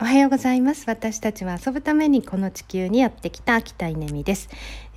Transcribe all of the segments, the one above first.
おはようございます。私たちは遊ぶためにこの地球にやってきた北稲美です。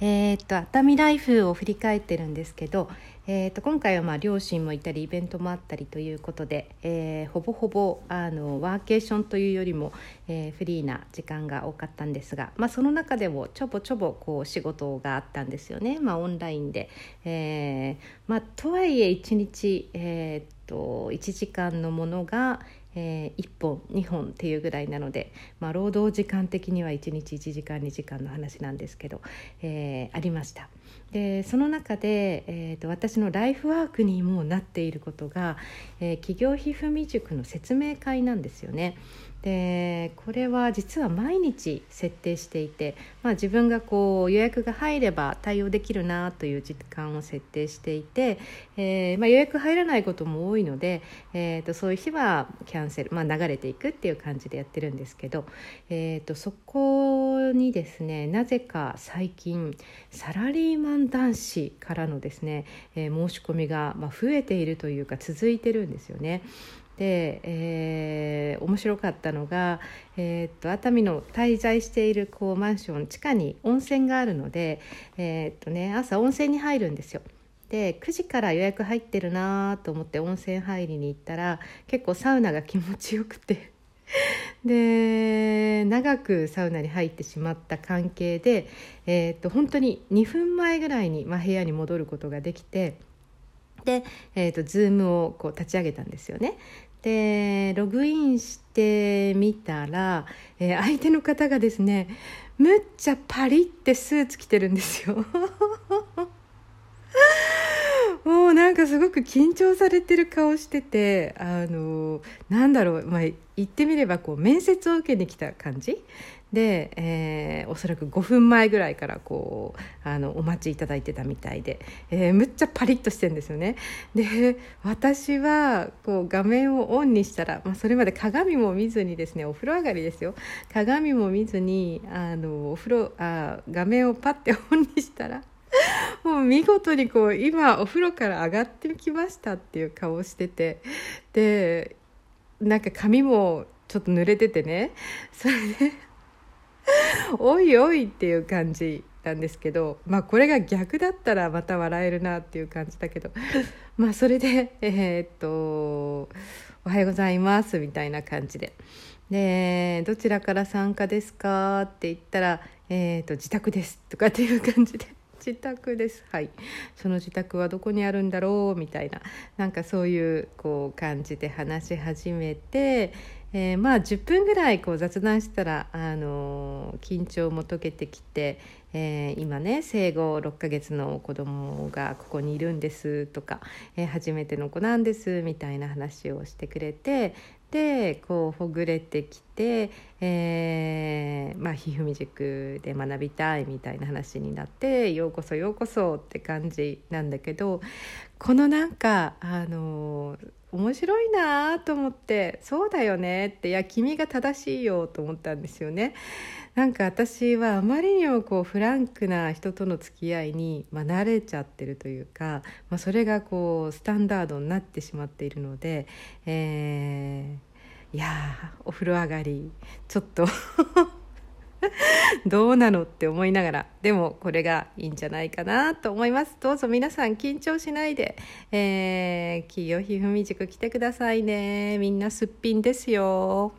えー、っと熱海ライフを振り返ってるんですけどえー、と今回はまあ両親もいたりイベントもあったりということで、えー、ほぼほぼあのワーケーションというよりも、えー、フリーな時間が多かったんですが、まあ、その中でもちょぼちょぼこう仕事があったんですよね、まあ、オンラインで。えーまあ、とはいえ1日、えー、と1時間のものが、えー、1本2本っていうぐらいなので、まあ、労働時間的には1日1時間2時間の話なんですけど、えー、ありました。でその中で、えーと、私のライフワークにもなっていることが、えー、企業ひふみ塾の説明会なんですよね。でこれは実は毎日設定していて、まあ、自分がこう予約が入れば対応できるなという時間を設定していて、えー、まあ、予約入らないことも多いので、えーと、そういう日はキャンセル、まあ、流れていくっていう感じでやってるんですけど、えーと、そこにですねなぜか最近サラリーマンマン男子からのですね、えー、申し込みが、ま増えているというか続いてるんですよね。で、えー、面白かったのが、えー、っと熱海の滞在しているこうマンション地下に温泉があるので、えー、っとね、朝温泉に入るんですよ。で9時から予約入ってるなと思って温泉入りに行ったら結構サウナが気持ちよくてで長くサウナに入ってしまった関係で、えー、っと本当に2分前ぐらいに、まあ、部屋に戻ることができてで、えーと、と Zoom をこう立ち上げたんですよね。でログインしてみたら、えー、相手の方がですねむっちゃパリってスーツ着てるんですよ。かすごく緊張されてる顔しててあのなんだろう、まあ、言ってみればこう面接を受けに来た感じ？で、えー、おそらく5分前ぐらいからこうあのお待ちいただいてたみたいで、えー、むっちゃパリッとしてるんですよね。で私はこう画面をオンにしたら、まあ、それまで鏡も見ずにですねお風呂上がりですよ鏡も見ずにあのお風呂あ画面をパッてオンにしたら。もう見事にこう今お風呂から上がってきましたっていう顔をしててでなんか髪もちょっと濡れててねそれで おいおいっていう感じなんですけどまあこれが逆だったらまた笑えるなっていう感じだけど まあそれでえー、っと「おはようございます」みたいな感じで。で「どちらから参加ですか?」って言ったら「えーと、と自宅です」とかっていう感じで自宅です。はい。その自宅はどこにあるんだろう？みたいな。なんかそういうこう感じで話し始めて、えー、まあ10分ぐらいこう雑談したら、あの緊張も解けてきて、えー、今ね生後6ヶ月の子供がここにいるんですとか、え、初めての子なんですみたいな話をしてくれてでこうほぐれてきてて、えー、まあひふみ塾で学びたいみたいな話になってようこそようこそって感じなんだけどこのなんかあの面白いなと思ってそうだよねっていや君が正しいよと思ったんですよね。なんか私はあまりにもこうフランクな人との付き合いに、まあ、慣れちゃってるというか、まあ、それがこうスタンダードになってしまっているので、えー、いやお風呂上がりちょっと どうなのって思いながらでもこれがいいんじゃないかなと思います。どうぞ皆さん緊張しないで、えー、企業ひふみ塾来てくださいね。みんなすっぴんですよ。